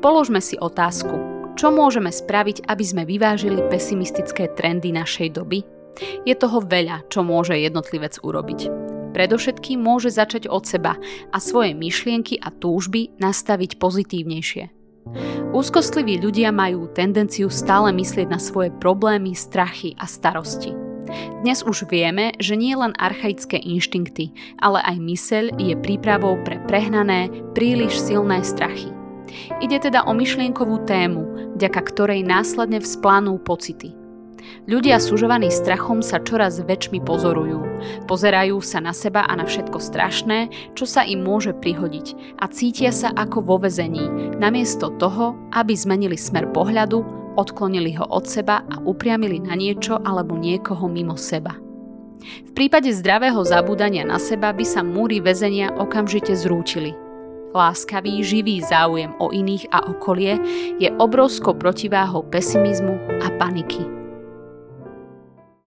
Položme si otázku, čo môžeme spraviť, aby sme vyvážili pesimistické trendy našej doby? Je toho veľa, čo môže jednotlivec urobiť. Predovšetkým môže začať od seba a svoje myšlienky a túžby nastaviť pozitívnejšie. Úzkostliví ľudia majú tendenciu stále myslieť na svoje problémy, strachy a starosti. Dnes už vieme, že nie len archaické inštinkty, ale aj myseľ je prípravou pre prehnané, príliš silné strachy. Ide teda o myšlienkovú tému, vďaka ktorej následne vzplánú pocity. Ľudia sužovaní strachom sa čoraz väčšmi pozorujú. Pozerajú sa na seba a na všetko strašné, čo sa im môže prihodiť a cítia sa ako vo vezení, namiesto toho, aby zmenili smer pohľadu odklonili ho od seba a upriamili na niečo alebo niekoho mimo seba. V prípade zdravého zabúdania na seba by sa múry väzenia okamžite zrútili. Láskavý, živý záujem o iných a okolie je obrovskou protiváhou pesimizmu a paniky.